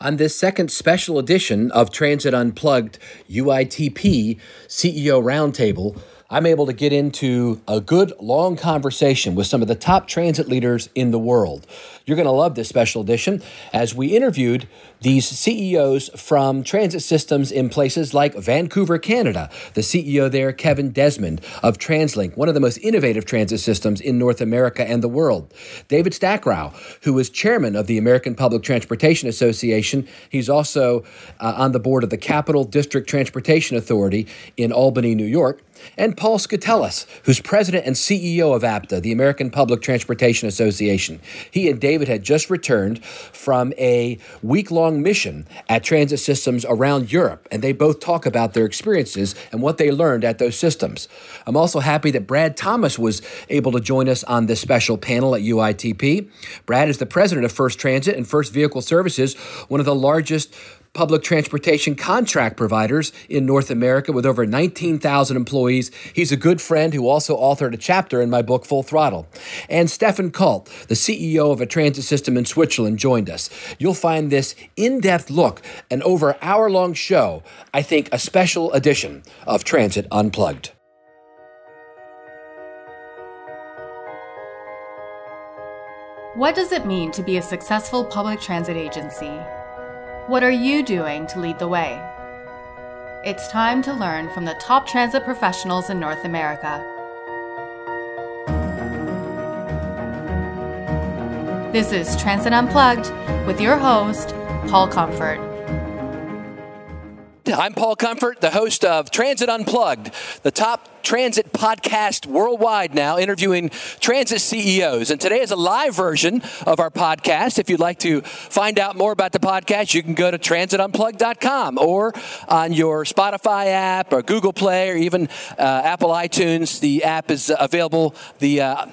On this second special edition of Transit Unplugged UITP CEO Roundtable, I'm able to get into a good long conversation with some of the top transit leaders in the world. You're going to love this special edition as we interviewed these CEOs from transit systems in places like Vancouver, Canada. The CEO there, Kevin Desmond of TransLink, one of the most innovative transit systems in North America and the world. David Stackrow, who is chairman of the American Public Transportation Association. He's also uh, on the board of the Capital District Transportation Authority in Albany, New York and Paul Skoutelas, who's president and CEO of APTA, the American Public Transportation Association. He and David had just returned from a week long mission at transit systems around Europe, and they both talk about their experiences and what they learned at those systems. I'm also happy that Brad Thomas was able to join us on this special panel at UITP. Brad is the president of First Transit and First Vehicle Services, one of the largest public transportation contract providers in North America with over 19,000 employees. He's a good friend who also authored a chapter in my book, Full Throttle. And Stefan Kalt, the CEO of a transit system in Switzerland, joined us. You'll find this in depth look, an over hour long show, I think a special edition of Transit Unplugged. What does it mean to be a successful public transit agency? What are you doing to lead the way? It's time to learn from the top transit professionals in North America. This is Transit Unplugged with your host, Paul Comfort. I'm Paul Comfort, the host of Transit Unplugged, the top transit podcast worldwide now, interviewing transit CEOs. And today is a live version of our podcast. If you'd like to find out more about the podcast, you can go to transitunplugged.com or on your Spotify app or Google Play or even uh, Apple iTunes. The app is available. The uh,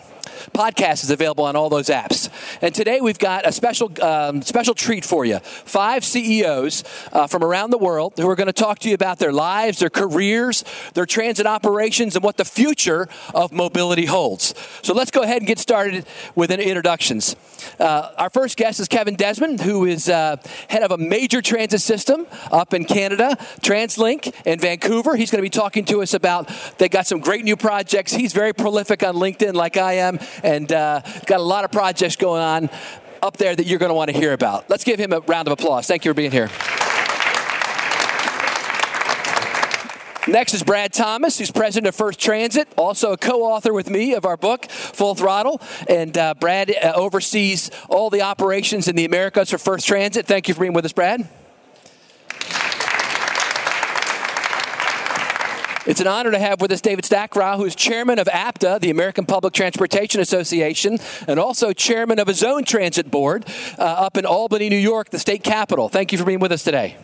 podcast is available on all those apps. And today we've got a special um, special treat for you. Five CEOs uh, from around the world who are going to talk to you about their lives, their careers, their transit operations, and what the future of mobility holds. So let's go ahead and get started with introductions. Uh, our first guest is Kevin Desmond, who is uh, head of a major transit system up in Canada, TransLink in Vancouver. He's going to be talking to us about they got some great new projects. He's very prolific on LinkedIn, like I am and uh, got a lot of projects going on up there that you're going to want to hear about. Let's give him a round of applause. Thank you for being here. Next is Brad Thomas, who's president of First Transit, also a co author with me of our book, Full Throttle. And uh, Brad uh, oversees all the operations in the Americas for First Transit. Thank you for being with us, Brad. It's an honor to have with us David Stackrow, who is chairman of APTA, the American Public Transportation Association, and also chairman of his own transit board uh, up in Albany, New York, the state capital. Thank you for being with us today.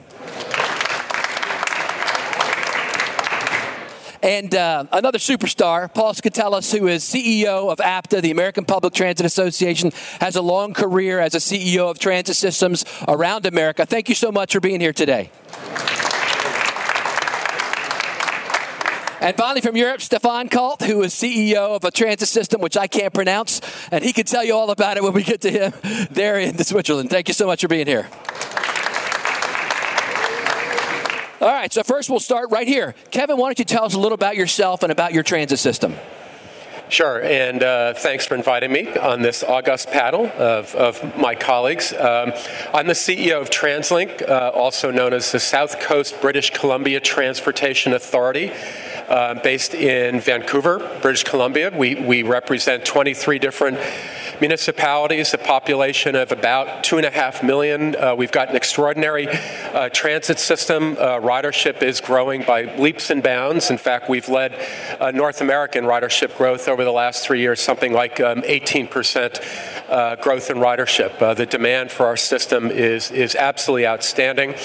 And uh, another superstar, Paul Skoutelas, who is CEO of APTA, the American Public Transit Association, has a long career as a CEO of transit systems around America. Thank you so much for being here today. And finally, from Europe, Stefan Kalt, who is CEO of a transit system which I can't pronounce, and he can tell you all about it when we get to him there in Switzerland. Thank you so much for being here. All right, so first we'll start right here. Kevin, why don't you tell us a little about yourself and about your transit system? Sure, and uh, thanks for inviting me on this august panel of, of my colleagues. Um, I'm the CEO of TransLink, uh, also known as the South Coast British Columbia Transportation Authority. Uh, based in Vancouver, British Columbia. We, we represent 23 different municipalities, a population of about two and a half million. Uh, we've got an extraordinary uh, transit system. Uh, ridership is growing by leaps and bounds. In fact, we've led uh, North American ridership growth over the last three years, something like um, 18% uh, growth in ridership. the demand for our system is, is absolutely outstanding.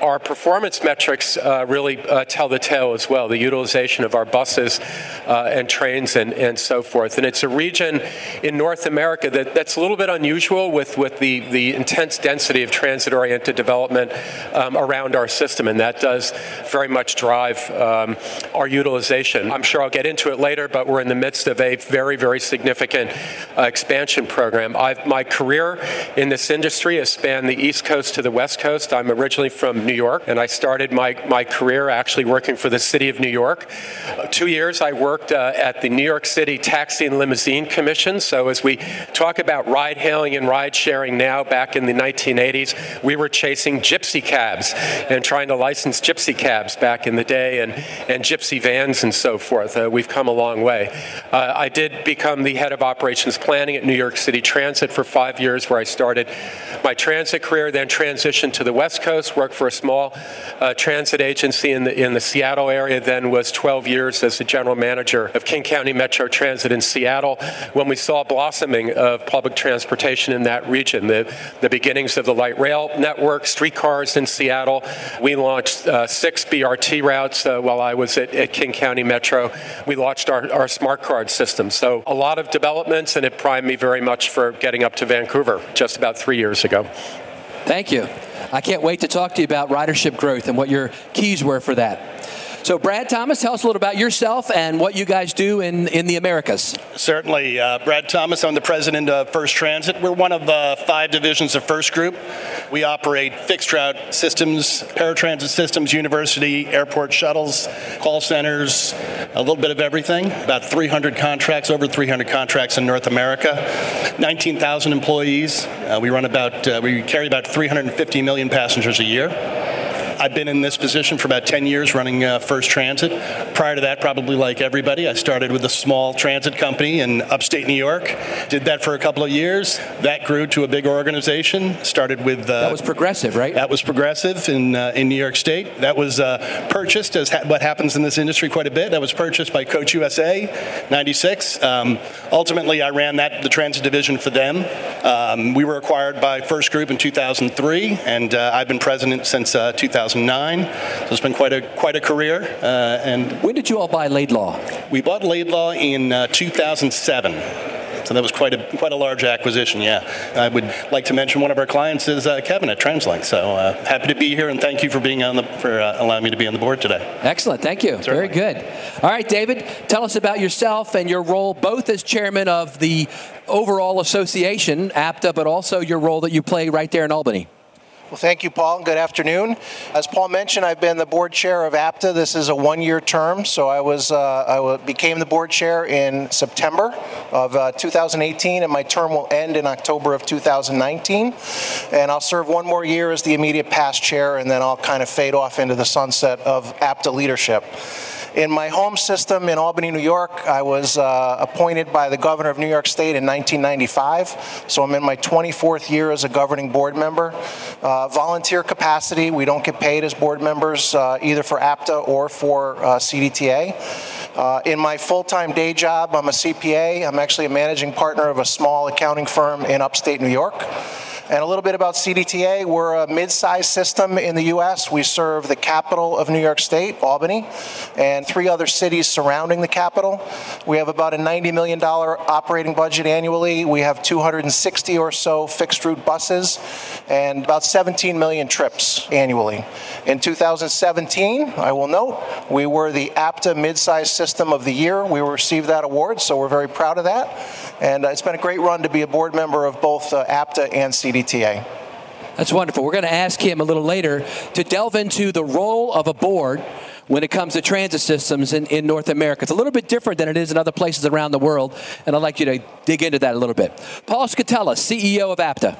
Our performance metrics really tell the tale as well. The utilization of our buses and trains and, and so forth. And it's a region in North America America that, that's a little bit unusual with, with the, the intense density of transit oriented development um, around our system, and that does very much drive um, our utilization. I'm sure I'll get into it later, but we're in the midst of a very, very significant uh, expansion program. I've, my career in this industry has spanned the East Coast to the West Coast. I'm originally from New York, and I started my, my career actually working for the city of New York. Uh, two years I worked uh, at the New York City Taxi and Limousine Commission. So as we talk about ride hailing and ride sharing now, back in the 1980s, we were chasing gypsy cabs and trying to license gypsy cabs back in the day and, and gypsy vans and so forth. Uh, we've come a long way. Uh, I did become the head of operations planning at New York City Transit for five years, where I started my transit career, then transitioned to the West Coast, worked for a small uh, transit agency in the, in the Seattle area, then was 12 years as the general manager of King County Metro Transit in Seattle when we saw blossoming of public transportation in that region, the, the beginnings of the light rail network, streetcars in Seattle. We launched uh, six BRT routes uh, while I was at, at, King County Metro. We launched our, our smart card system. So a lot of developments, and it primed me very much for getting up to Vancouver just about three years ago. Thank you. I can't wait to talk to you about ridership growth and what your keys were for that. So, Brad Thomas, tell us a little about yourself and what you guys do in, in the Americas. Certainly. Uh, Brad Thomas, I'm the president of First Transit. We're one of uh, five divisions of First Group. We operate fixed route systems, paratransit systems, university, airport shuttles, call centers, a little bit of everything. About 300 contracts, over 300 contracts in North America, 19,000 employees. Uh, we run about, uh, we carry about 350 million passengers a year. I've been in this position for about 10 years running uh, First Transit. Prior to that, probably like everybody, I started with a small transit company in upstate New York. Did that for a couple of years. That grew to a big organization. Started with. Uh, that was progressive, right? That was progressive in, uh, in New York State. That was uh, purchased, as ha- what happens in this industry quite a bit. That was purchased by Coach USA, 96. Um, ultimately, I ran that the transit division for them. Um, we were acquired by First Group in 2003, and uh, I've been president since uh, 2000. 2009. So it's been quite a quite a career. Uh, and when did you all buy Laidlaw? We bought Laidlaw in uh, 2007. So that was quite a quite a large acquisition. Yeah, I would like to mention one of our clients is uh, Kevin at Translink. So uh, happy to be here and thank you for being on the for uh, allowing me to be on the board today. Excellent, thank you. Certainly. Very good. All right, David, tell us about yourself and your role both as chairman of the overall association, APTA, but also your role that you play right there in Albany. Well, thank you, Paul. And good afternoon. As Paul mentioned, I've been the board chair of APTA. This is a one-year term, so I was uh, I became the board chair in September of uh, 2018, and my term will end in October of 2019. And I'll serve one more year as the immediate past chair, and then I'll kind of fade off into the sunset of APTA leadership. In my home system in Albany, New York, I was uh, appointed by the governor of New York State in 1995. So I'm in my 24th year as a governing board member. Uh, volunteer capacity, we don't get paid as board members uh, either for APTA or for uh, CDTA. Uh, in my full-time day job, I'm a CPA. I'm actually a managing partner of a small accounting firm in upstate New York. And a little bit about CDTA. We're a mid-sized system in the U.S. We serve the capital of New York State, Albany, and three other cities surrounding the capital. We have about a $90 million operating budget annually. We have 260 or so fixed route buses and about 17 million trips annually. In 2017, I will note, we were the APTA mid-sized system of the year. We received that award, so we're very proud of that. And uh, it's been a great run to be a board member of both uh, APTA and CDTA. That's wonderful. We're going to ask him a little later to delve into the role of a board when it comes to transit systems in, in North America. It's a little bit different than it is in other places around the world, and I'd like you to dig into that a little bit. Paul Skoutelas, CEO of APTA.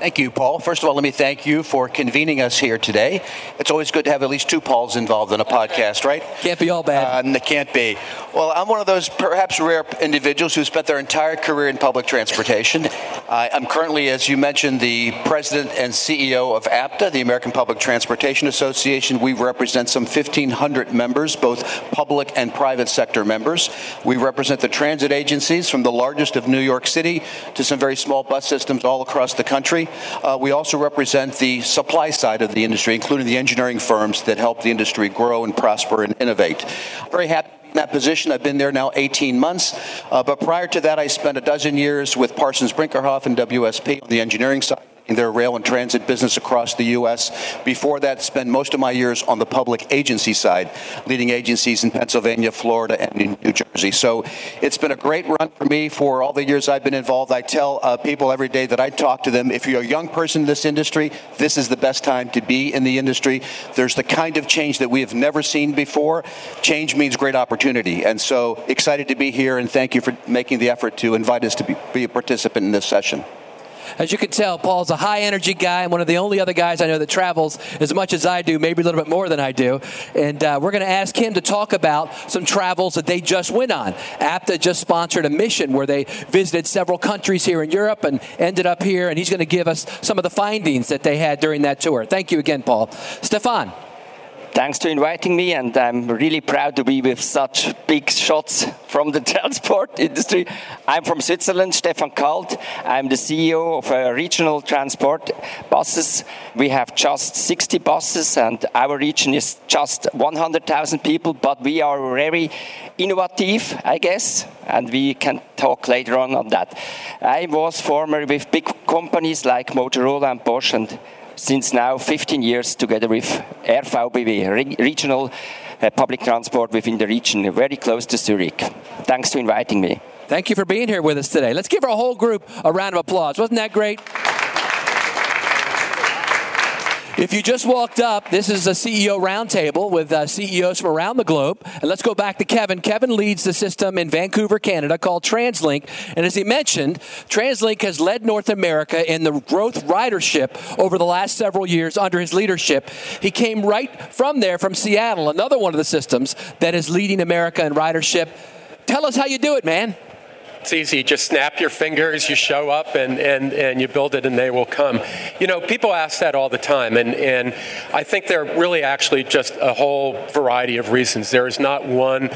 Thank you, Paul. First of all, let me thank you for convening us here today. It's always good to have at least two Pauls involved in a podcast, right? Can't be all bad. Uh, it can't be. Well, I'm one of those perhaps rare individuals who spent their entire career in public transportation. Uh, I'm currently, as you mentioned, the president and CEO of APTA, the American Public Transportation Association. We represent some 1,500 members, both public and private sector members. We represent the transit agencies from the largest of New York City to some very small bus systems all across the country. Uh, we also represent the supply side of the industry, including the engineering firms that help the industry grow and prosper and innovate. Very happy in that position. I've been there now 18 months. Uh, but prior to that, I spent a dozen years with Parsons Brinckerhoff and WSP on the engineering side their rail and transit business across the U.S. Before that, spent most of my years on the public agency side, leading agencies in Pennsylvania, Florida, and New Jersey. So it's been a great run for me for all the years I've been involved. I tell uh, people every day that I talk to them, if you're a young person in this industry, this is the best time to be in the industry. There's the kind of change that we have never seen before. Change means great opportunity. And so excited to be here, and thank you for making the effort to invite us to be, be a participant in this session. As you can tell, Paul's a high energy guy and one of the only other guys I know that travels as much as I do, maybe a little bit more than I do. And uh, we're going to ask him to talk about some travels that they just went on. APTA just sponsored a mission where they visited several countries here in Europe and ended up here, and he's going to give us some of the findings that they had during that tour. Thank you again, Paul. Stefan. Thanks to inviting me, and I'm really proud to be with such big shots from the transport industry. I'm from Switzerland, Stefan Kalt. I'm the CEO of a regional transport buses. We have just 60 buses, and our region is just 100,000 people, but we are very innovative, I guess, and we can talk later on on that. I was former with big companies like Motorola and Bosch, and since now 15 years together with RVBW, re regional uh, public transport within the region, very close to Zurich. Thanks to inviting me. Thank you for being here with us today. Let's give our whole group a round of applause. Wasn't that great? If you just walked up, this is a CEO roundtable with uh, CEOs from around the globe. And let's go back to Kevin. Kevin leads the system in Vancouver, Canada called TransLink. And as he mentioned, TransLink has led North America in the growth ridership over the last several years under his leadership. He came right from there, from Seattle, another one of the systems that is leading America in ridership. Tell us how you do it, man. It's easy. Just snap your fingers, you show up, and, and, and you build it, and they will come. You know, people ask that all the time, and, and I think there are really actually just a whole variety of reasons. There is not one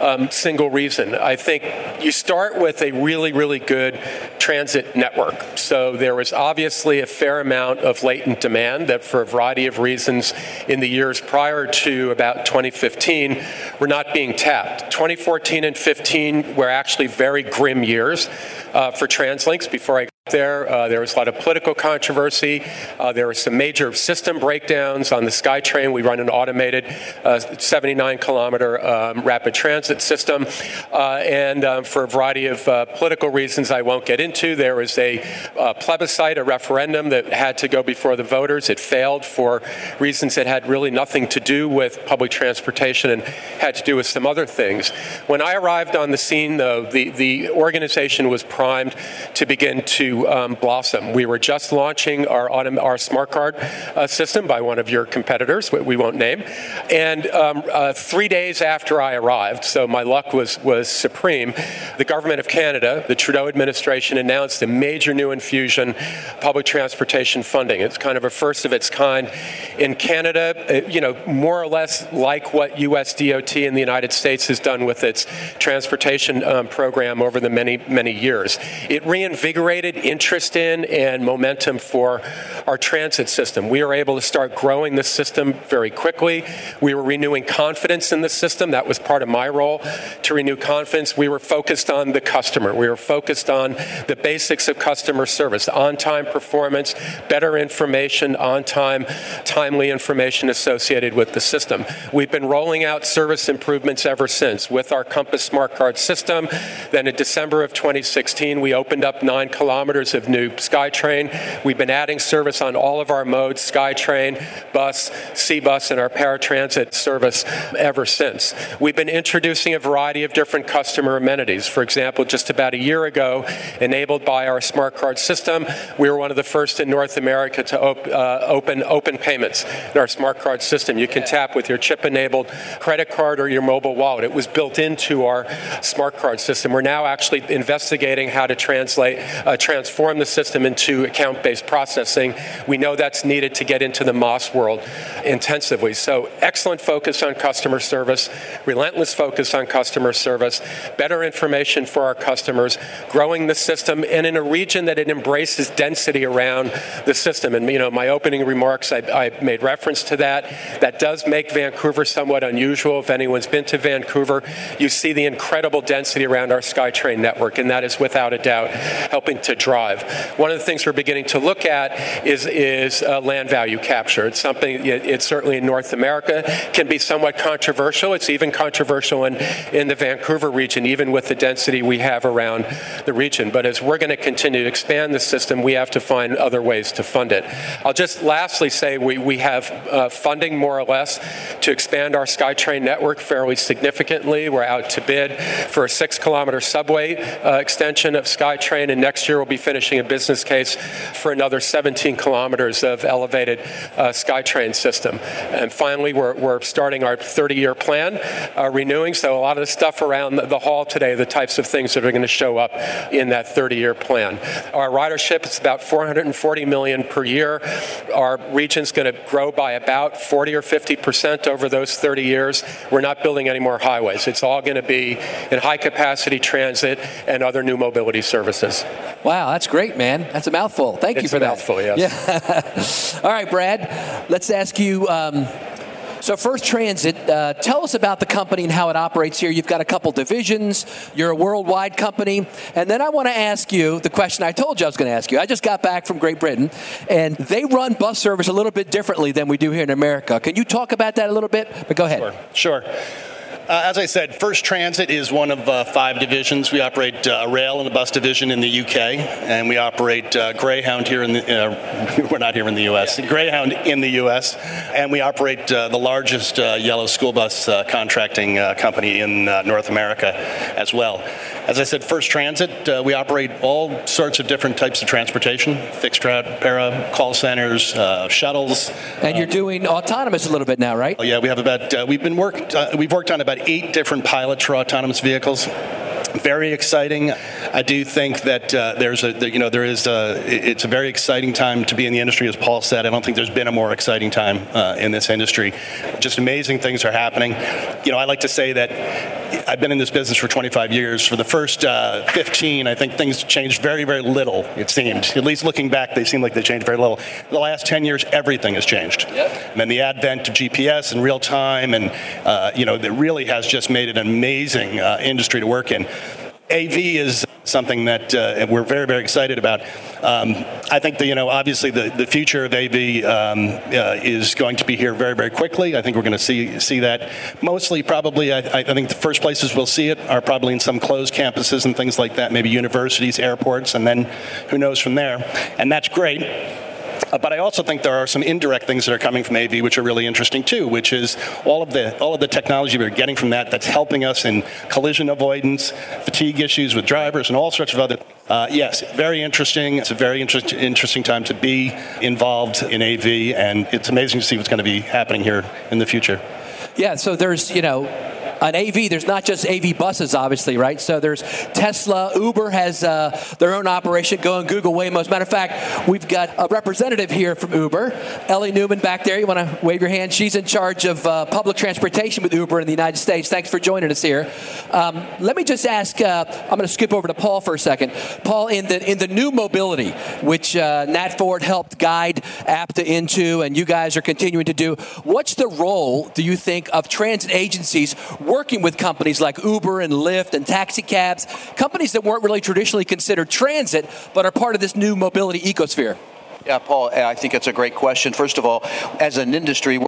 um, single reason. I think you start with a really, really good transit network. So there was obviously a fair amount of latent demand that, for a variety of reasons, in the years prior to about 2015, were not being tapped. 2014 and 15 were actually very grim grim years uh, for TransLinks before I there. Uh, there was a lot of political controversy. Uh, there were some major system breakdowns on the SkyTrain. We run an automated uh, 79 kilometer um, rapid transit system. Uh, and um, for a variety of uh, political reasons I won't get into, there was a uh, plebiscite, a referendum that had to go before the voters. It failed for reasons that had really nothing to do with public transportation and had to do with some other things. When I arrived on the scene, though, the, the organization was primed to begin to um, blossom. We were just launching our, autom- our smart card uh, system by one of your competitors, we won't name. And um, uh, three days after I arrived, so my luck was, was supreme, the government of Canada, the Trudeau administration, announced a major new infusion public transportation funding. It's kind of a first of its kind in Canada, uh, you know, more or less like what US DOT in the United States has done with its transportation um, program over the many, many years. It reinvigorated interest in and momentum for our transit system. We were able to start growing the system very quickly. We were renewing confidence in the system. That was part of my role to renew confidence. We were focused on the customer. We were focused on the basics of customer service, on time performance, better information, on time, timely information associated with the system. We've been rolling out service improvements ever since with our Compass Smart Card system. Then in December of 2016, we opened up nine kilometers kilometers of new SkyTrain. We've been adding service on all of our modes SkyTrain, bus, SeaBus, and our paratransit service ever since. We've been introducing a variety of different customer amenities. For example, just about a year ago, enabled by our smart card system, we were one of the first in North America to op- uh, open open payments in our smart card system. You can tap with your chip-enabled credit card or your mobile wallet. It was built into our smart card system. We're now actually investigating how to translate uh, trans- transform the system into account based processing. We know that's needed to get into the MaaS world intensively. So, excellent focus on customer service, relentless focus on customer service, better information for our customers, growing the system, and in a region that it embraces density around the system. And, you know, my opening remarks, I, I made reference to that. That does make Vancouver somewhat unusual. If anyone's been to Vancouver, you see the incredible density around our SkyTrain network, and that is without a doubt helping to drive drive. One of the things we're beginning to look at is, is uh, land value capture. It's something, it's certainly in North America, can be somewhat controversial. It's even controversial in, in the Vancouver region, even with the density we have around the region. But as we're going to continue to expand the system, we have to find other ways to fund it. I'll just lastly say we, we have uh, funding more or less to expand our SkyTrain network fairly significantly. We're out to bid for a six kilometer subway uh, extension of SkyTrain, and next year we'll be finishing a business case for another 17 kilometers of elevated uh, SkyTrain system. And finally, we're, we're starting our 30 year plan uh, renewing. So, a lot of the stuff around the hall today, the types of things that are going to show up in that 30 year plan. Our ridership is about 440 million per year. Our region's going to grow by about 40 or 50 percent over those 30 years. We're not building any more highways. It's all going to be in high capacity transit and other new mobility services. Wow, that's great, man. That's a mouthful. Thank it's you for that. Mouthful, yes. Yeah. all right, Brad. Let's ask you. Um, so, First Transit, uh, tell us about the company and how it operates here. You've got a couple divisions, you're a worldwide company. And then I want to ask you the question I told you I was going to ask you. I just got back from Great Britain, and they run bus service a little bit differently than we do here in America. Can you talk about that a little bit? But go ahead. Sure. sure. Uh, as I said, First Transit is one of uh, five divisions. We operate uh, a rail and a bus division in the UK, and we operate uh, Greyhound here in the. Uh, we're not here in the U.S. Greyhound in the U.S., and we operate uh, the largest yellow school bus contracting company in North America as well. As I said, First Transit, uh, we operate all sorts of different types of transportation fixed route, para, call centers, uh, shuttles. And you're doing autonomous a little bit now, right? Oh, yeah, we have about, uh, we've been worked, uh, we've worked on about eight different pilots for autonomous vehicles very exciting. I do think that uh, there's a, you know, there is a, it's a very exciting time to be in the industry, as Paul said. I don't think there's been a more exciting time uh, in this industry. Just amazing things are happening. You know, I like to say that I've been in this business for 25 years. For the first uh, 15, I think things changed very, very little, it seemed. At least looking back, they seem like they changed very little. The last 10 years, everything has changed. Yep. And then the advent of GPS and real time, and, uh, you know, that really has just made it an amazing uh, industry to work in. AV is something that uh, we're very, very excited about. Um, I think that, you know, obviously the, the future of AV um, uh, is going to be here very, very quickly. I think we're going to see see that. Mostly, probably, I, I, think the first places we'll see it are probably in some closed campuses and things like that, maybe universities, airports, and then who knows from there. And that's great. Uh, but I also think there are some indirect things that are coming from AV which are really interesting too, which is all of the all of the technology we're getting from that that's helping us in collision avoidance, fatigue issues with drivers, and all sorts of other. Uh, yes, very interesting. It's a very inter- interesting time to be involved in AV, and it's amazing to see what's going to be happening here in the future. Yeah, so there's you know an AV, there's not just AV buses, obviously, right? So there's Tesla, Uber has uh, their own operation going, Google, Waymo. As a matter of fact, we've got a representative here from Uber, Ellie Newman back there. You want to wave your hand? She's in charge of uh, public transportation with Uber in the United States. Thanks for joining us here. Um, let me just ask. Uh, I'm going to skip over to Paul for a second. Paul, in the in the new mobility, which uh, Nat Ford helped guide APTA into, and you guys are continuing to do, what's the role do you think of transit agencies? Working with companies like Uber and Lyft and taxi cabs, companies that weren't really traditionally considered transit, but are part of this new mobility ecosphere? Yeah, Paul, I think it's a great question. First of all, as an industry,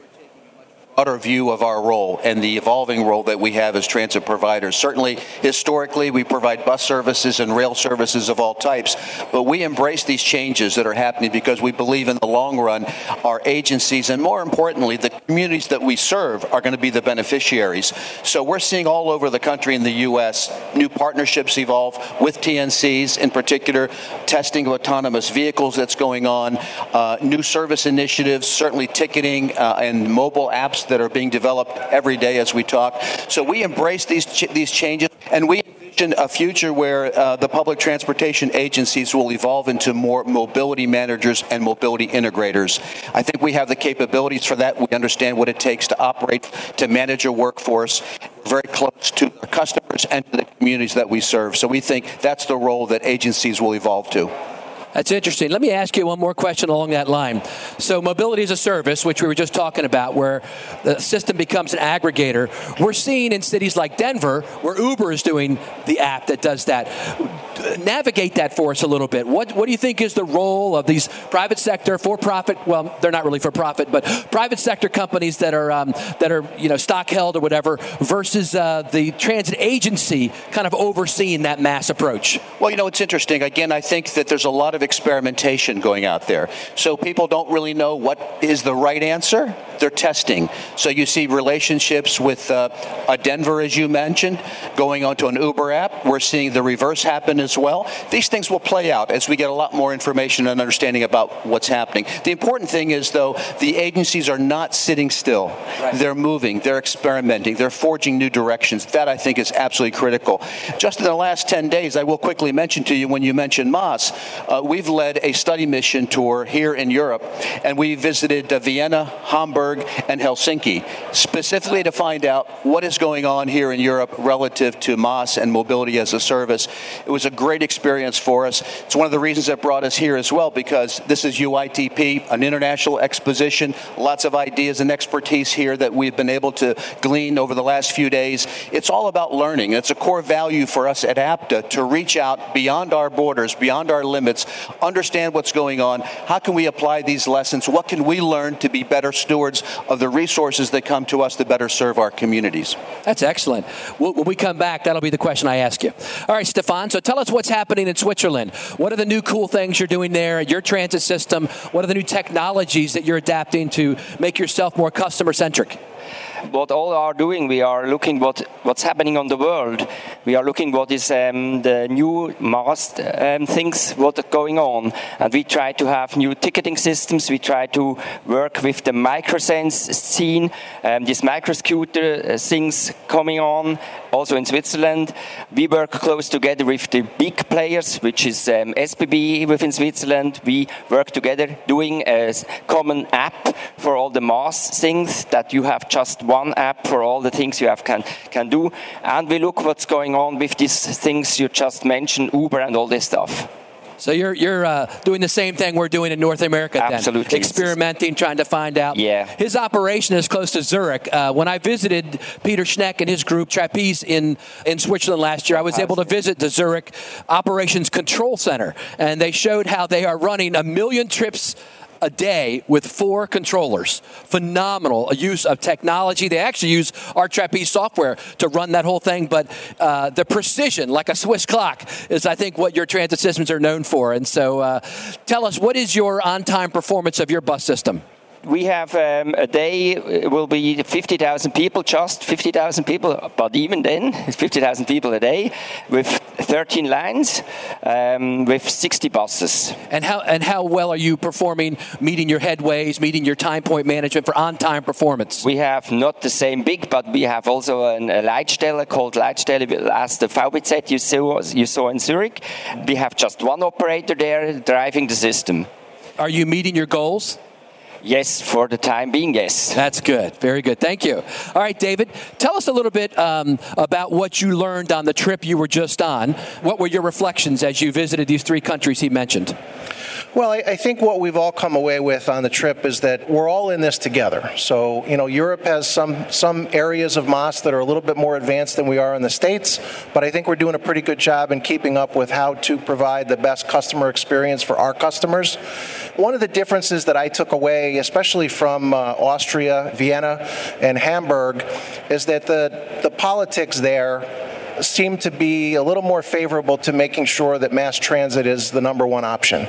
utter view of our role and the evolving role that we have as transit providers. Certainly, historically, we provide bus services and rail services of all types, but we embrace these changes that are happening because we believe in the long run, our agencies and more importantly, the communities that we serve are going to be the beneficiaries. So we're seeing all over the country in the U.S. new partnerships evolve with TNCs, in particular, testing of autonomous vehicles that's going on, uh, new service initiatives, certainly ticketing uh, and mobile apps that are being developed every day as we talk. So we embrace these ch- these changes, and we envision a future where uh, the public transportation agencies will evolve into more mobility managers and mobility integrators. I think we have the capabilities for that. We understand what it takes to operate, to manage a workforce, very close to our customers and to the communities that we serve. So we think that's the role that agencies will evolve to. That's interesting. Let me ask you one more question along that line. So, mobility as a service, which we were just talking about, where the system becomes an aggregator, we're seeing in cities like Denver, where Uber is doing the app that does that. Navigate that for us a little bit. What, what do you think is the role of these private sector, for profit? Well, they're not really for profit, but private sector companies that are um, that are you know stock held or whatever, versus uh, the transit agency kind of overseeing that mass approach. Well, you know, it's interesting. Again, I think that there's a lot of experimentation going out there. So people don't really know what is the right answer. They're testing. So you see relationships with uh, a Denver, as you mentioned, going onto an Uber app. We're seeing the reverse happen as well. These things will play out as we get a lot more information and understanding about what's happening. The important thing is, though, the agencies are not sitting still. Right. They're moving, they're experimenting, they're forging new directions. That, I think, is absolutely critical. Just in the last 10 days, I will quickly mention to you when you mentioned MaaS, uh, we've led a study mission tour here in Europe, and we visited uh, Vienna, Hamburg, and Helsinki, specifically to find out what is going on here in Europe relative to MaaS and mobility as a service. It was a great experience for us. It's one of the reasons that brought us here as well, because this is UITP, an international exposition, lots of ideas and expertise here that we've been able to glean over the last few days. It's all about learning. It's a core value for us at APTA to reach out beyond our borders, beyond our limits, understand what's going on. How can we apply these lessons? What can we learn to be better stewards of the resources that come to us to better serve our communities? That's excellent. When we come back, that'll be the question I ask you. All right, Stefan, so tell us what's happening in Switzerland. What are the new cool things you're doing there, your transit system? What are the new technologies that you're adapting to make yourself more customer centric? What all are doing, we are looking what what's happening on the world. We are looking what is um, the new MaaS um, things what are going on, and we try to have new ticketing systems. We try to work with the microsense scene, um, these microscooter uh, things coming on. Also in Switzerland, we work close together with the big players, which is um, SBB within Switzerland. We work together doing a common app for all the MaaS things that you have just one one app for all the things you have can, can do. And we look what's going on with these things you just mentioned, Uber and all this stuff. So you're you're uh, doing the same thing we're doing in North America, then. Absolutely. Experimenting, trying to find out. Yeah. His operation is close to Zurich. Uh, when I visited Peter Schneck and his group Trapeze in in Switzerland last year, I was able to visit the Zurich Operations Control Center, and they showed how they are running a million trips a day with four controllers. Phenomenal use of technology. They actually use our Trapeze software to run that whole thing, but uh, the precision, like a Swiss clock, is I think what your transit systems are known for. And so, uh, tell us what is your on-time performance of your bus system? We have um, a day uh, will be 50,000 people, just 50,000 people, but even then, 50,000 people a day with 13 lines um, with 60 buses. And how and how well are you performing, meeting your headways, meeting your time point management for on-time performance? We have not the same big, but we have also an, a Leitstelle called Leitstelle as the VBZ you saw, you saw in Zurich. We have just one operator there driving the system. Are you meeting your goals? Yes, for the time being, yes. That's good. Very good. Thank you. All right, David, tell us a little bit um, about what you learned on the trip you were just on. What were your reflections as you visited these three countries he mentioned? Well, I, I, think what we've all come away with on the trip is that we're all in this together. So, you know, Europe has some some areas of MaaS that are a little bit more advanced than we are in the States, but I think we're doing a pretty good job in keeping up with how to provide the best customer experience for our customers. One of the differences that I took away, especially from uh, Austria, Vienna, and Hamburg, is that the, the politics there seem to be a little more favorable to making sure that mass transit is the number one option.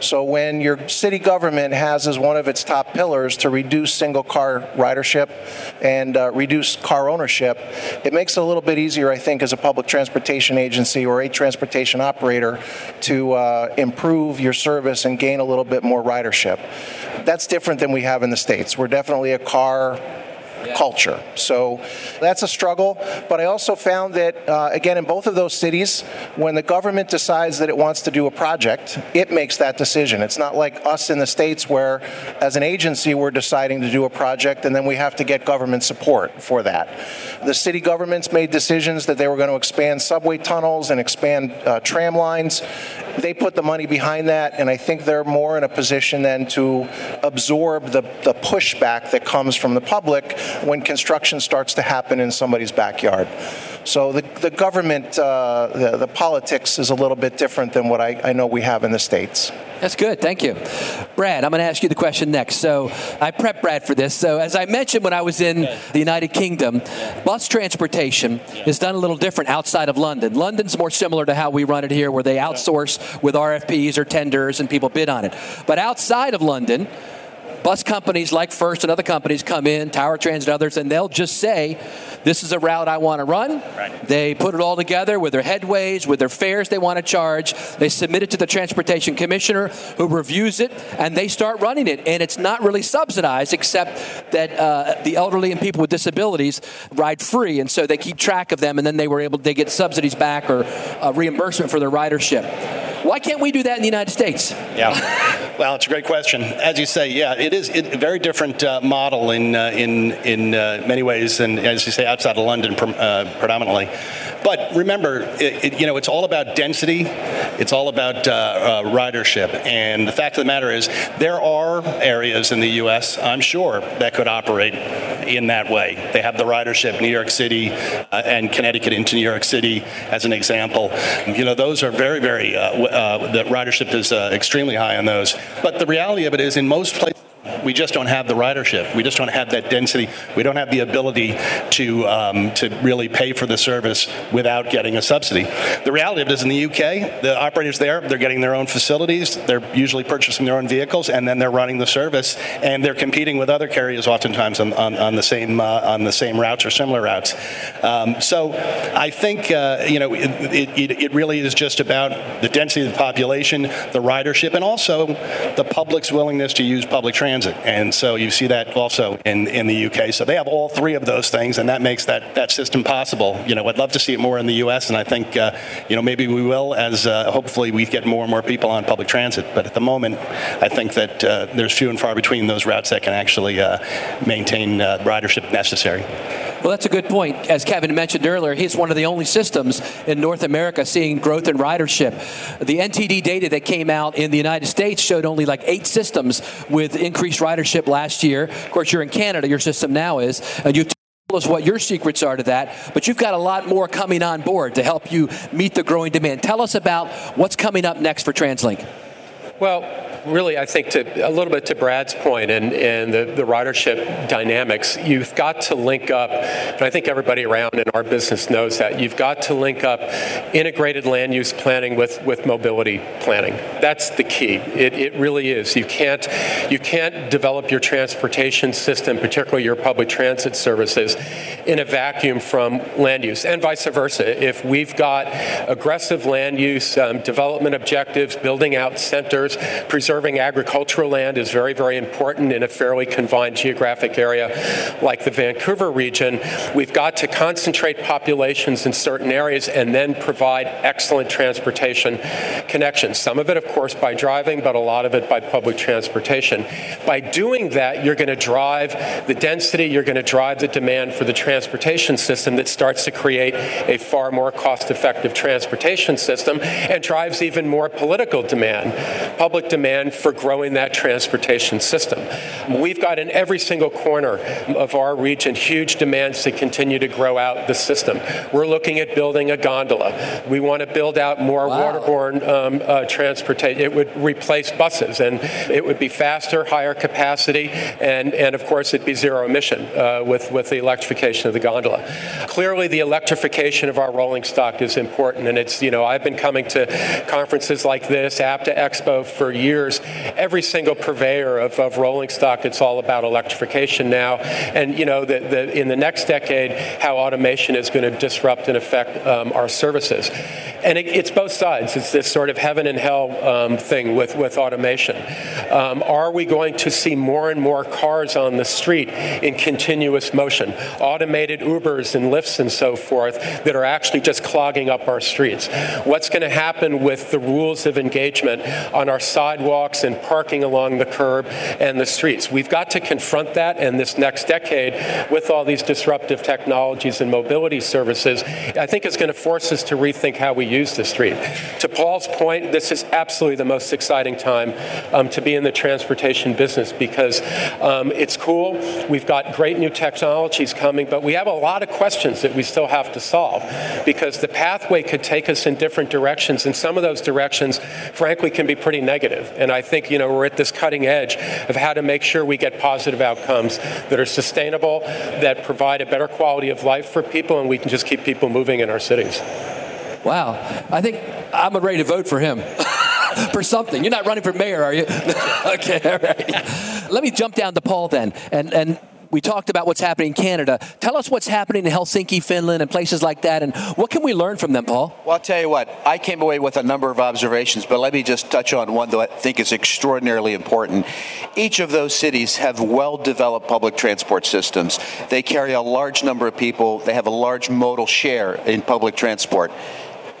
So when your city government has as one of its top pillars to reduce single car ridership and uh, reduce car ownership, it makes it a little bit easier, I think, as a public transportation agency or a transportation operator to uh, improve your service and gain a little bit more ridership. That's different than we have in the States. We're definitely a car culture. So that's a struggle. But I also found that, uh, again, in both of those cities, when the government decides that it wants to do a project, it makes that decision. It's not like us in the States where, as an agency, we're deciding to do a project and then we have to get government support for that. The city governments made decisions that they were going to expand subway tunnels and expand uh, tram lines they put the money behind that, and I think they're more in a position then to absorb the, the pushback that comes from the public when construction starts to happen in somebody's backyard. So the, the government, uh, the, the politics is a little bit different than what I, I know we have in the States. That's good. Thank you. Brad, I'm going to ask you the question next. So I prepped Brad for this. So as I mentioned when I was in the United Kingdom, bus transportation is done a little different outside of London. London's more similar to how we run it here, where they outsource with RFPs or tenders and people bid on it. But outside of London, bus companies like First and other companies come in, Tower Transit, and others, and they'll just say, this is a route I want to run. Right. They put it all together with their headways, with their fares they want to charge. They submit it to the Transportation Commissioner who reviews it, and they start running it. And it's not really subsidized, except that uh, the elderly and people with disabilities ride free, and so they keep track of them, and then they were able they get subsidies back or uh, reimbursement for their ridership. Why can't we do that in the United States? Yeah, well, it's a great question. As you say, yeah, it is a very different uh, model in uh, in in uh, many ways, and as you say, outside of London uh, predominantly. But remember, it, it, you know, it's all about density. It's all about uh, uh, ridership. And the fact of the matter is, there are areas in the U.S. I'm sure that could operate in that way. They have the ridership, New York City uh, and Connecticut into New York City, as an example. You know, those are very, very. Uh, uh, the ridership is uh, extremely high on those. But the reality of it is, in most places we just don't have the ridership. We just don't have that density. We don't have the ability to um, to really pay for the service without getting a subsidy. The reality of it is, in the UK, the operators there they're getting their own facilities. They're usually purchasing their own vehicles, and then they're running the service, and they're competing with other carriers oftentimes on, on, on the same uh, on the same routes or similar routes. Um, so, I think uh, you know it, it, it really is just about the density of the population, the ridership, and also the public's willingness to use public transit transit. And so you see that also in, in the UK. So they have all three of those things, and that makes that, that system possible. You know, I'd love to see it more in the US, and I think, uh, you know, maybe we will as uh, hopefully we get more and more people on public transit. But at the moment, I think that uh, there's few and far between those routes that can actually uh, maintain uh, ridership necessary. Well, that's a good point. As Kevin mentioned earlier, he's one of the only systems in North America seeing growth in ridership. The NTD data that came out in the United States showed only like eight systems with increased ridership last year. Of course, you're in Canada, your system now is. And you tell us what your secrets are to that, but you've got a lot more coming on board to help you meet the growing demand. Tell us about what's coming up next for TransLink. Well, really, I think to a little bit to Brad's point and, and the, the ridership dynamics, you've got to link up, and I think everybody around in our business knows that, you've got to link up integrated land use planning with, with mobility planning. That's the key. It, it really is. You can't, you can't develop your transportation system, particularly your public transit services, in a vacuum from land use, and vice versa. If we've got aggressive land use um, development objectives, building out centers, preserving Preserving agricultural land is very, very important in a fairly confined geographic area like the Vancouver region. We've got to concentrate populations in certain areas and then provide excellent transportation connections. Some of it, of course, by driving, but a lot of it by public transportation. By doing that, you're going to drive the density, you're going to drive the demand for the transportation system that starts to create a far more cost effective transportation system and drives even more political demand. Public demand for growing that transportation system. We've got in every single corner of our region huge demands to continue to grow out the system. We're looking at building a gondola. We want to build out more wow. waterborne um, uh, transportation. It would replace buses and it would be faster, higher capacity, and, and of course it'd be zero emission uh, with, with the electrification of the gondola. Clearly, the electrification of our rolling stock is important, and it's, you know, I've been coming to conferences like this, APTA Expo, for years every single purveyor of, of rolling stock, it's all about electrification now. And, you know, the, the, in the next decade, how automation is going to disrupt and affect um, our services. And it, it's both sides. It's this sort of heaven and hell um, thing with, with automation. Um, are we going to see more and more cars on the street in continuous motion? Automated Ubers and Lyfts and so forth that are actually just clogging up our streets. What's going to happen with the rules of engagement on our sidewalks? sidewalks and parking along the curb and the streets. We've got to confront that in this next decade with all these disruptive technologies and mobility services. I think it's going to force us to rethink how we use the street. To Paul's point, this is absolutely the most exciting time um, to be in the transportation business because um, it's cool. We've got great new technologies coming, but we have a lot of questions that we still have to solve because the pathway could take us in different directions, and some of those directions, frankly, can be pretty negative. And I think you know we're at this cutting edge of how to make sure we get positive outcomes that are sustainable, that provide a better quality of life for people, and we can just keep people moving in our cities. Wow. I think I'm ready to vote for him. for something. You're not running for mayor, are you? okay, all right. Let me jump down to Paul then. And, and we talked about what's happening in Canada. Tell us what's happening in Helsinki, Finland, and places like that, and what can we learn from them, Paul? Well, I'll tell you what, I came away with a number of observations, but let me just touch on one that I think is extraordinarily important. Each of those cities have well developed public transport systems. They carry a large number of people, they have a large modal share in public transport.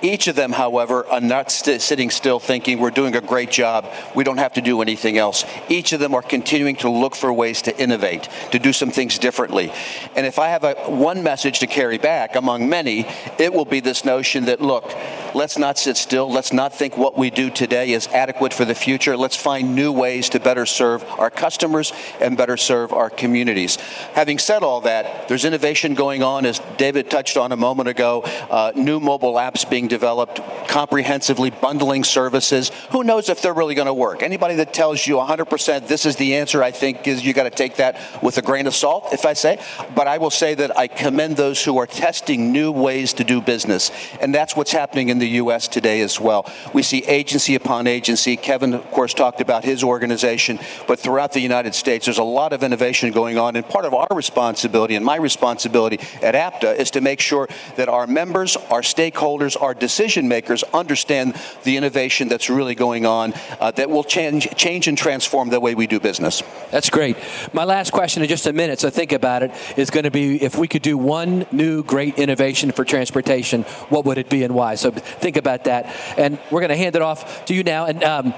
Each of them, however, are not st- sitting still thinking we're doing a great job, we don't have to do anything else. Each of them are continuing to look for ways to innovate, to do some things differently. And if I have a, one message to carry back among many, it will be this notion that, look, let's not sit still, let's not think what we do today is adequate for the future. Let's find new ways to better serve our customers and better serve our communities. Having said all that, there's innovation going on, as David touched on a moment ago, uh, new mobile apps being developed, comprehensively bundling services. Who knows if they're really going to work? Anybody that tells you 100% this is the answer, I think is you got to take that with a grain of salt, if I say. But I will say that I commend those who are testing new ways to do business. And that's what's happening in the U.S. today as well. We see agency upon agency. Kevin, of course, talked about his organization, but throughout the United States, there's a lot of innovation going on. And part of our responsibility and my responsibility at APTA is to make sure that our members, our stakeholders, our decision makers understand the innovation that's really going on uh, that will change, change and transform the way we do business. That's great. My last question in just a minute, so think about it, is going to be if we could do one new great innovation for transportation, what would it be and why? So think about that. And we're going to hand it off to you now. And um,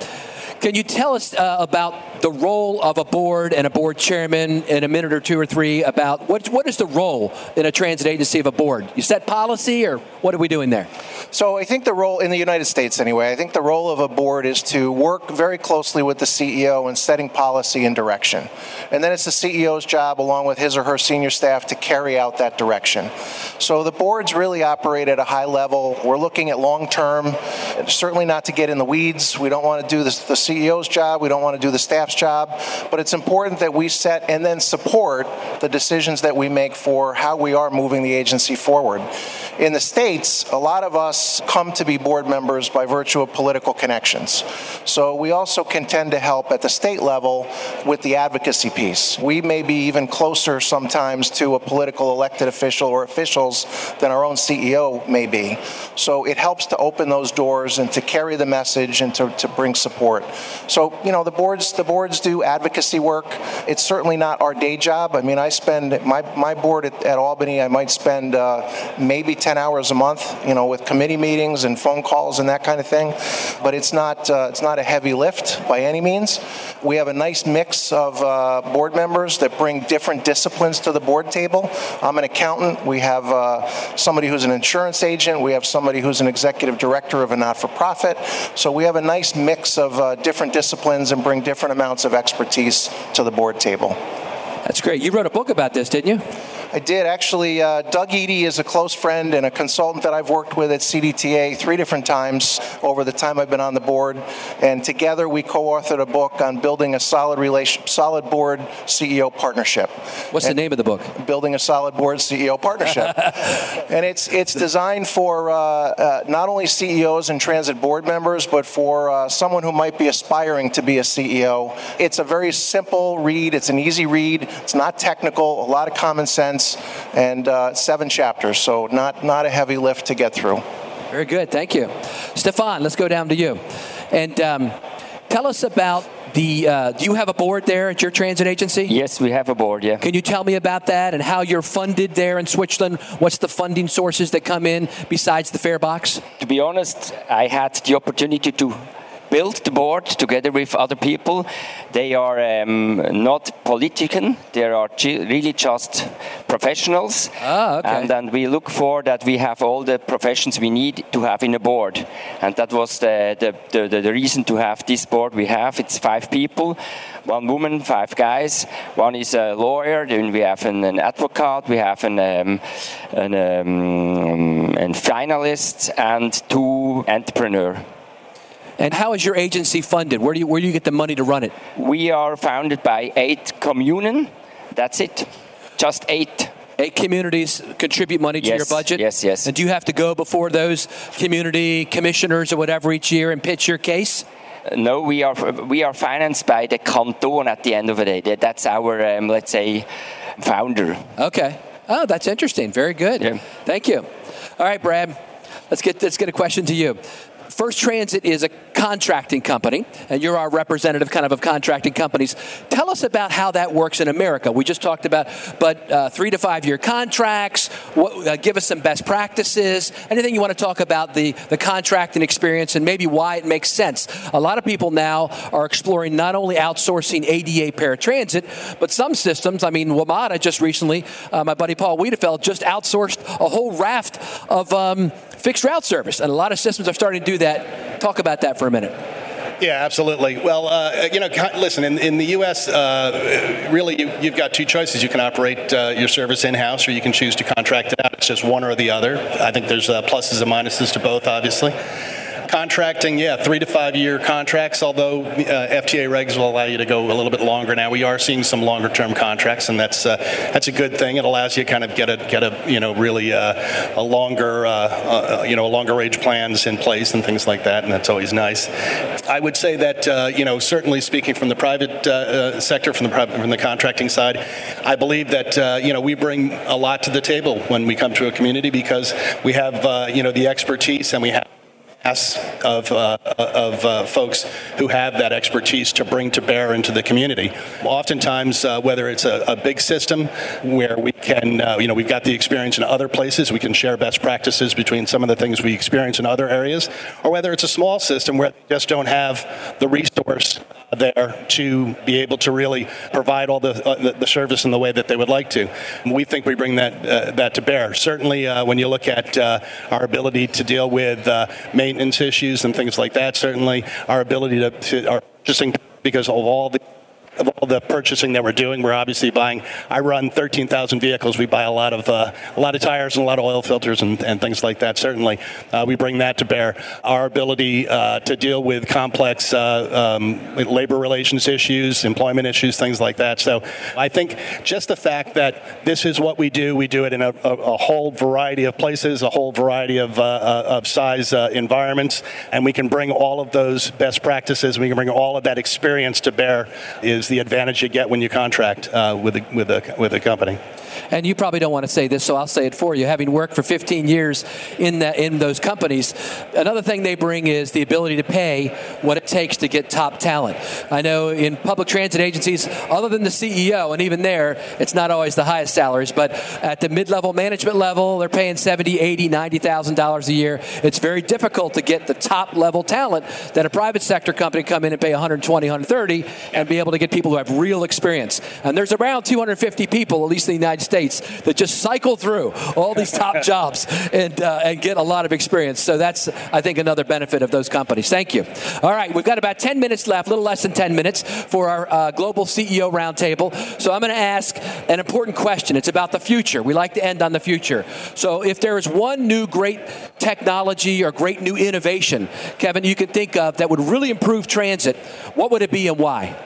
can you tell us uh, about the role of a board and a board chairman in a minute or two or three about what, what is the role in a transit agency of a board? You set policy or what are we doing there? So I think the role in the United States, anyway, I think the role of a board is to work very closely with the CEO in setting policy and direction. And then it's the CEO's job, along with his or her senior staff, to carry out that direction. So the boards really operate at a high level. We're looking at long term, certainly not to get in the weeds. We don't want to do this, the CEO's job, we don't want to do the staff's job, but it's important that we set and then support the decisions that we make for how we are moving the agency forward. In the States, a lot of us come to be board members by virtue of political connections. So we also can tend to help at the state level with the advocacy piece. We may be even closer sometimes to a political elected official or officials than our own CEO may be. So it helps to open those doors and to carry the message and to, to bring support. So, you know, the boards the boards do advocacy work. It's certainly not our day job. I mean, I spend my, my board at, at Albany, I might spend uh, maybe 10 hours a month, you know, with committee meetings and phone calls and that kind of thing. But it's not uh, it's not a heavy lift by any means. We have a nice mix of uh, board members that bring different disciplines to the board table. I'm an accountant. We have uh, somebody who's an insurance agent. We have somebody who's an executive director of a not-for-profit. So we have a nice mix of uh, different disciplines and bring different amounts of expertise to the board table. That's great. You wrote a book about this, didn't you? I did actually. Uh, Doug Eadie is a close friend and a consultant that I've worked with at CDTA three different times over the time I've been on the board, and together we co-authored a book on building a solid relation, solid board CEO partnership. What's and the name of the book? Building a solid board CEO partnership, and it's it's designed for uh, uh, not only CEOs and transit board members, but for uh, someone who might be aspiring to be a CEO. It's a very simple read. It's an easy read. It's not technical. A lot of common sense and uh, seven chapters, so not, not a heavy lift to get through. Very good, thank you. Stefan, let's go down to you. And um, tell us about the, uh, do you have a board there at your transit agency? Yes, we have a board, yeah. Can you tell me about that and how you're funded there in Switzerland? What's the funding sources that come in besides the fare box? To be honest, I had the opportunity to built the board together with other people. They are um, not politician. They are really just professionals. Ah, okay. And then we look for that we have all the professions we need to have in a board. And that was the, the, the, the reason to have this board we have. It's five people, one woman, five guys. One is a lawyer, then we have an, an advocate, we have an, um, an, um, an finalist, and two entrepreneur. And how is your agency funded? Where do you where do you get the money to run it? We are founded by eight communen. That's it. Just eight. Eight communities contribute money to yes, your budget. Yes, yes. And do you have to go before those community commissioners or whatever each year and pitch your case? No, we are we are financed by the canton at the end of the day. That's our um, let's say founder. Okay. Oh, that's interesting. Very good. Yeah. Thank you. All right, Brad. Let's get let's get a question to you. First Transit is a contracting company, and you're our representative kind of of contracting companies. Tell us about how that works in America. We just talked about, but uh, three to five year contracts. What, uh, give us some best practices. Anything you want to talk about the, the contracting experience and maybe why it makes sense. A lot of people now are exploring not only outsourcing ADA paratransit, but some systems. I mean, WMATA just recently, uh, my buddy Paul Wiedefeld just outsourced a whole raft of um, fixed route service, and a lot of systems are starting to do that. Talk about that for a minute. Yeah, absolutely. Well, uh, you know, listen, in, in the U.S., uh, really, you, have got two choices. You can operate uh, your service in house, or you can choose to contract it out. It's just one or the other. I think there's uh, pluses and minuses to both, obviously. Contracting, yeah, three to five year contracts, although uh, FTA regs will allow you to go a little bit longer now. We are seeing some longer term contracts, and that's uh, that's a good thing. It allows you to kind of get a get a you know really uh, a longer uh, uh, you know longer range plans in place and things like that, and that's always nice. I would say that uh, you know certainly speaking from the private sector, from the from the contracting side, I believe that you know we bring a lot to the table when we come to a community because we have you know the expertise and we have of, uh, of uh, folks who have that expertise to bring to bear into the community. Oftentimes, uh, whether it's a, a, big system where we can, uh, you know, we've got the experience in other places, we can share best practices between some of the things we experience in other areas, or whether it's a small system where they just don't have the resource there to be able to really provide all the, uh, the, the, service in the way that they would like to. We think we bring that uh, that to bear. Certainly, when you look at our ability to deal with uh, maintenance issues and things like that, certainly our ability to, to our purchasing because of all the of all the purchasing that we're doing. We're obviously buying. I run 13,000 vehicles. We buy a lot of uh, a lot of tires and a lot of oil filters and, and things like that. Certainly, uh, we bring that to bear. Our ability uh, to deal with complex uh, um, labor relations issues, employment issues, things like that. So, I think just the fact that this is what we do. We do it in a, a, a whole variety of places, a whole variety of uh, uh, of size environments, and we can bring all of those best practices. We can bring all of that experience to bear. Is the advantage you get when you contract uh, with, a, with, a, with a company. And you probably don't want to say this, so I'll say it for you. Having worked for 15 years in that in those companies, another thing they bring is the ability to pay what it takes to get top talent. I know in public transit agencies, other than the CEO, and even there, it's not always the highest salaries, but at the mid-level management level, they're paying 70, 80, 90,000 dollars a year. It's very difficult to get the top level talent that a private sector company come in and pay 120, 130, and be able to get people who have real experience. And there's around 250 people, at least in the United States that just cycle through all these top jobs and, uh, and get a lot of experience. So that's, I think, another benefit of those companies. Thank you. All right, we've got about 10 minutes left, a little less than 10 minutes for our uh, global CEO roundtable. So I'm going to ask an important question. It's about the future. We like to end on the future. So if there is one new great technology or great new innovation, Kevin, you can think of that would really improve transit, what would it be and why?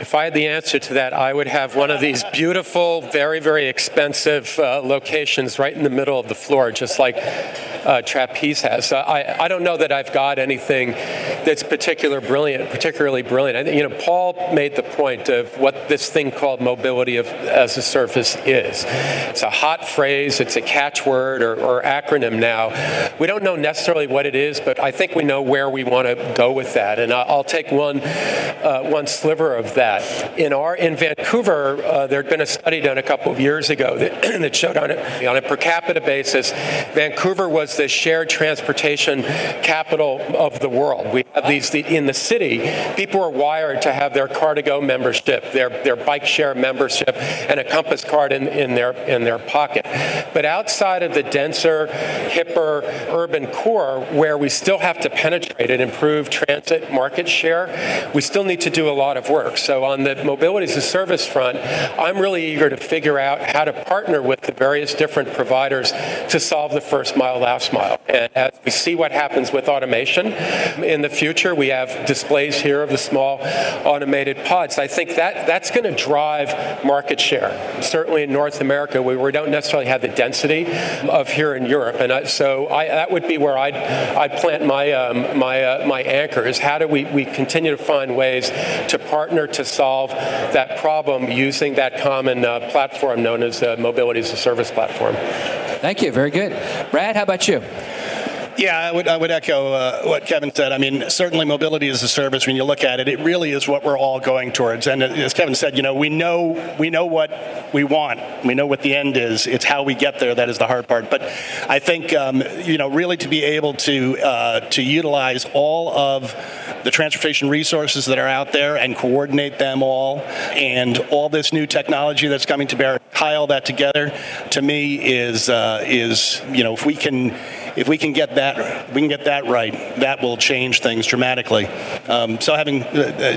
If I had the answer to that, I would have one of these beautiful, very, very expensive uh, locations right in the middle of the floor, just like uh, Trapeze has. Uh, I, I don't know that I've got anything that's particular brilliant, particularly brilliant. I, you know, Paul made the point of what this thing called mobility of, as a service is. It's a hot phrase, it's a catchword or, or acronym now. We don't know necessarily what it is, but I think we know where we want to go with that. And I'll take one, uh, one sliver of that. In our in Vancouver, uh, there had been a study done a couple of years ago that, that showed on a, on a per capita basis, Vancouver was the shared transportation capital of the world. We these in the city, people are wired to have their Car2Go membership, their, their bike share membership, and a Compass card in, in, their, in their pocket. But outside of the denser, hipper urban core, where we still have to penetrate and improve transit market share, we still need to do a lot of work. So on the mobility as a service front, I'm really eager to figure out how to partner with the various different providers to solve the first mile, last mile. And as we see what happens with automation in the future, we have displays here of the small automated pods. I think that that's going to drive market share. Certainly in North America, where we don't necessarily have the density of here in Europe, and I, so I, that would be where I'd, I'd plant my um, my uh, my anchor. Is how do we we continue to find ways to partner to solve that problem using that common uh, platform known as uh, mobility as a service platform. Thank you. Very good. Brad, how about you? Yeah, I would, I would echo uh, what Kevin said. I mean, certainly mobility as a service, when you look at it, it really is what we're all going towards. And as Kevin said, you know, we know, we know what we want. We know what the end is. It's how we get there that is the hard part. But I think, um, you know, really to be able to, uh, to utilize all of the transportation resources that are out there and coordinate them all and all this new technology that's coming to bear, tie all that together, to me is, uh, is you know, if we can if we can get that, we can get that right, that will change things dramatically. Um, so having, uh,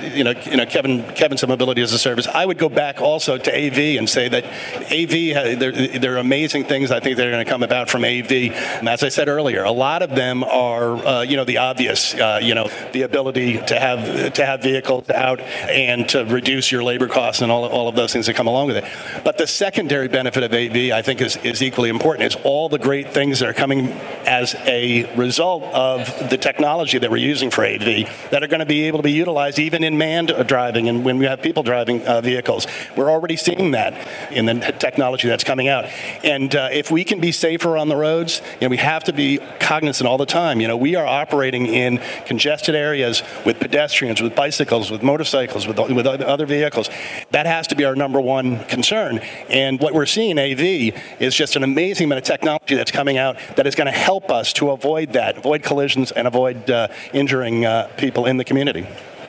uh you know, you know, Kevin, Kevin's mobility as a service, I would go back also to AV and say that AV, there, there are amazing things I think that are going to come about from AV. And as I said earlier, a lot of them are, uh, you know, the obvious, uh, you know, the ability to have to have vehicles out and to reduce your labor costs and all, all of those things that come along with it. But the secondary benefit of AV, I think, is, is equally important. Is all the great things that are coming as a result of the technology that we're using for AV that are going to be able to be utilized even in manned driving and when we have people driving uh, vehicles. We're already seeing that in the technology that's coming out. And uh, if we can be safer on the roads, you know, we have to be cognizant all the time. You know, we are operating in congested areas with pedestrians, with bicycles, with motorcycles, with, with other vehicles. That has to be our number one concern. And what we're seeing in AV is just an amazing amount of technology that's coming out that is going to help help us to avoid that, avoid collisions, and avoid uh, injuring uh, people in the community.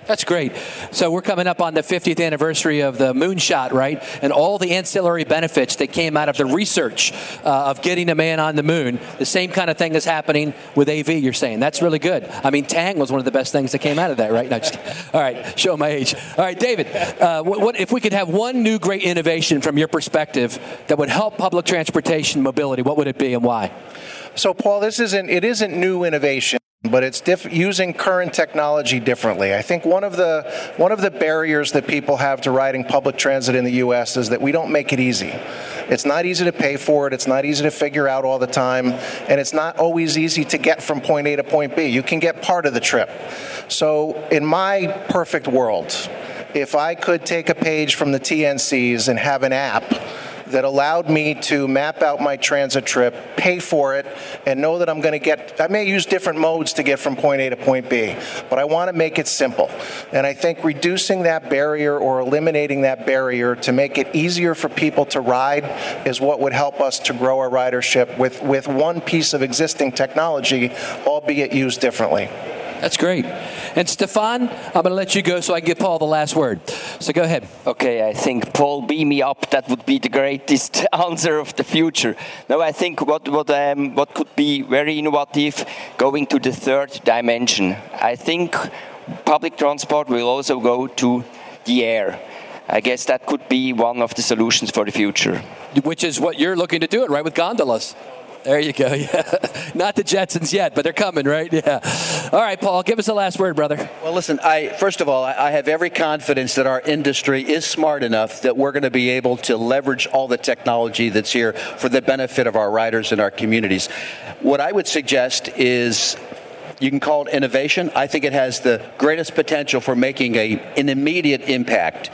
That's great. So we're coming up on the 50th anniversary of the moonshot, right? And all the ancillary benefits that came out of the research uh, of getting a man on the moon. The same kind of thing is happening with AV. You're saying that's really good. I mean, Tang was one of the best things that came out of that, right? No, just, all right, show my age. All right, David. Uh, what, what, if we could have one new great innovation from your perspective that would help public transportation mobility? What would it be and why? So, Paul, this isn't it isn't new innovation but it's diff- using current technology differently. I think one of the one of the barriers that people have to riding public transit in the U.S. is that we don't make it easy. It's not easy to pay for it. It's not easy to figure out all the time, and it's not always easy to get from point A to point B. You can get part of the trip. So, in my perfect world, if I could take a page from the TNCs and have an app that allowed me to map out my transit trip, pay for it, and know that I'm going to get, I may use different modes to get from point A to point B, but I want to make it simple. And I think reducing that barrier or eliminating that barrier to make it easier for people to ride is what would help us to grow our ridership with, with one piece of existing technology, albeit used differently. That's great. And Stefan, I'm going to let you go so I can give Paul the last word. So go ahead. Okay, I think Paul, beam me up. That would be the greatest answer of the future. No, I think what what um, what could be very innovative, going to the third dimension. I think public transport will also go to the air. I guess that could be one of the solutions for the future. Which is what you're looking to do it, right, with gondolas. There you go. Yeah. Not the Jetsons yet, but they're coming, right? Yeah. All right, Paul, give us the last word, brother. Well, listen, I first of all, I have every confidence that our industry is smart enough that we're going to be able to leverage all the technology that's here for the benefit of our riders and our communities. What I would suggest is you can call it innovation. I think it has the greatest potential for making a, an immediate impact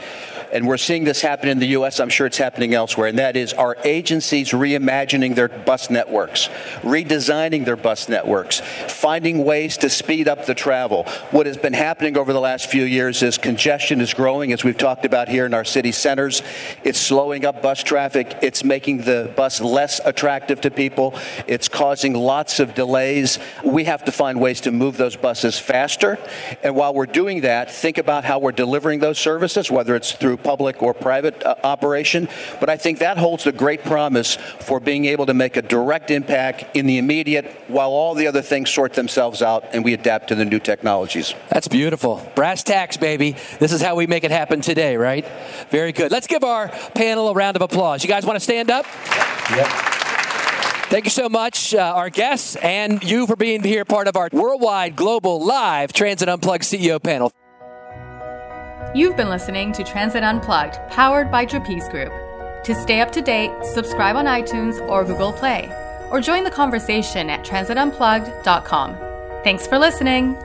and we're seeing this happen in the U.S., I'm sure it's happening elsewhere, and that is our agencies reimagining their bus networks, redesigning their bus networks, finding ways to speed up the travel. What has been happening over the last few years is congestion is growing, as we've talked about here in our city centers. It's slowing up bus traffic. It's making the bus less attractive to people. It's causing lots of delays. We have to find ways to move those buses faster. And while we're doing that, think about how we're delivering those services, whether it's through public or private uh, operation. But I think that holds a great promise for being able to make a direct impact in the immediate while all the other things sort themselves out and we adapt to the new technologies. That's beautiful. Brass tacks, baby. This is how we make it happen today, right? Very good. Let's give our panel a round of applause. You guys want to stand up? Yep. Thank you so much, uh, our guests, and you for being here, part of our worldwide, global, live Transit Unplugged CEO panel. You've been listening to Transit Unplugged, powered by Trapeze Group. To stay up to date, subscribe on iTunes or Google Play, or join the conversation at transitunplugged.com. Thanks for listening.